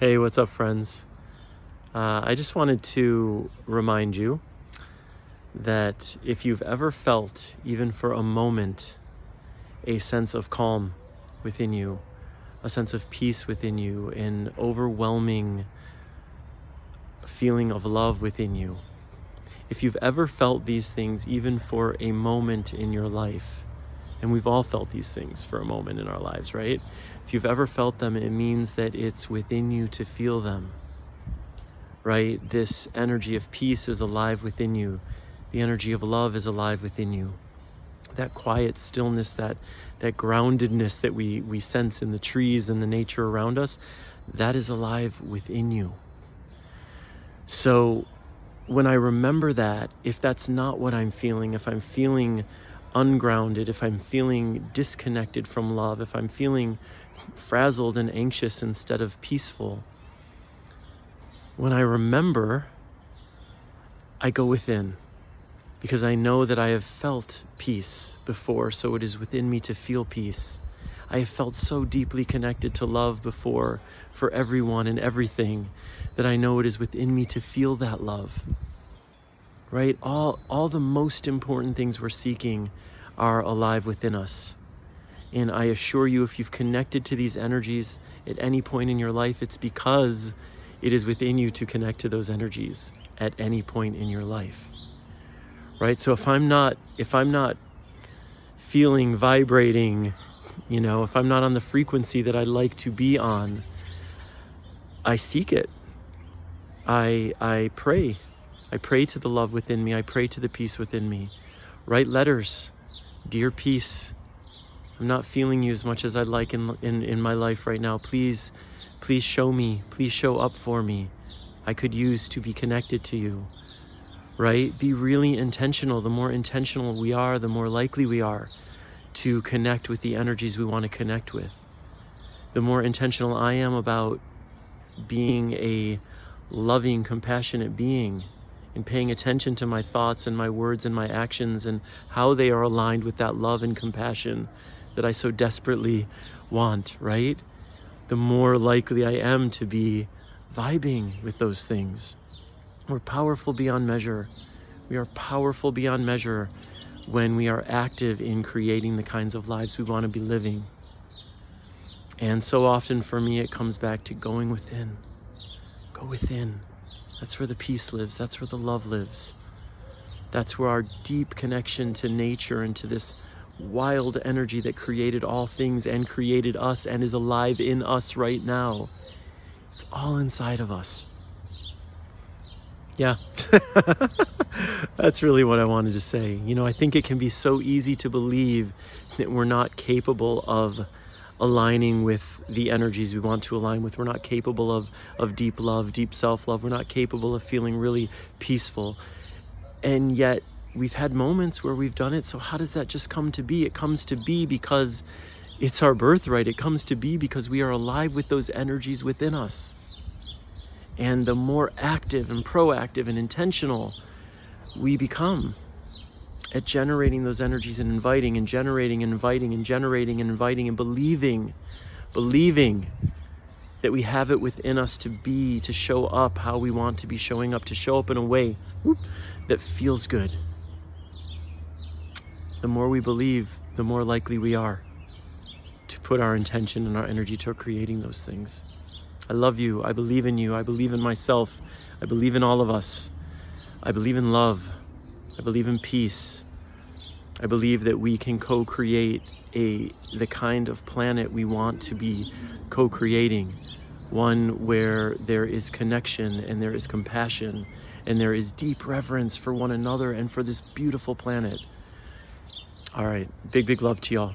Hey, what's up, friends? Uh, I just wanted to remind you that if you've ever felt, even for a moment, a sense of calm within you, a sense of peace within you, an overwhelming feeling of love within you, if you've ever felt these things, even for a moment in your life, and we've all felt these things for a moment in our lives, right? If you've ever felt them, it means that it's within you to feel them, right? This energy of peace is alive within you. The energy of love is alive within you. That quiet stillness, that, that groundedness that we, we sense in the trees and the nature around us, that is alive within you. So when I remember that, if that's not what I'm feeling, if I'm feeling ungrounded, if I'm feeling disconnected from love, if I'm feeling frazzled and anxious instead of peaceful, when I remember, I go within because I know that I have felt peace before, so it is within me to feel peace. I have felt so deeply connected to love before for everyone and everything that I know it is within me to feel that love right? All, all the most important things we're seeking are alive within us. And I assure you, if you've connected to these energies at any point in your life, it's because it is within you to connect to those energies at any point in your life. Right? So if I'm not, if I'm not feeling vibrating, you know, if I'm not on the frequency that I'd like to be on, I seek it. I I pray I pray to the love within me. I pray to the peace within me. Write letters. Dear peace, I'm not feeling you as much as I'd like in, in, in my life right now. Please, please show me. Please show up for me. I could use to be connected to you. Right? Be really intentional. The more intentional we are, the more likely we are to connect with the energies we want to connect with. The more intentional I am about being a loving, compassionate being and paying attention to my thoughts and my words and my actions and how they are aligned with that love and compassion that I so desperately want, right? The more likely I am to be vibing with those things. We're powerful beyond measure. We are powerful beyond measure when we are active in creating the kinds of lives we want to be living. And so often for me, it comes back to going within. Go within that's where the peace lives. That's where the love lives. That's where our deep connection to nature and to this wild energy that created all things and created us and is alive in us right now. It's all inside of us. Yeah, that's really what I wanted to say. You know, I think it can be so easy to believe that we're not capable of aligning with the energies we want to align with. We're not capable of, of deep love, deep self love. We're not capable of feeling really peaceful. And yet, we've had moments where we've done it. So, how does that just come to be? It comes to be because it's our birthright. It comes to be because we are alive with those energies within us. And the more active and proactive and intentional we become, at generating those energies and inviting and generating and inviting and generating and inviting and believing, believing that we have it within us to be, to show up how we want to be showing up, to show up in a way whoop, that feels good. The more we believe, the more likely we are to put our intention and our energy to creating those things. I love you. I believe in you. I believe in myself. I believe in all of us. I believe in love. I believe in peace. I believe that we can co-create a the kind of planet we want to be co-creating, one where there is connection and there is compassion and there is deep reverence for one another and for this beautiful planet. All right, big big love to y'all.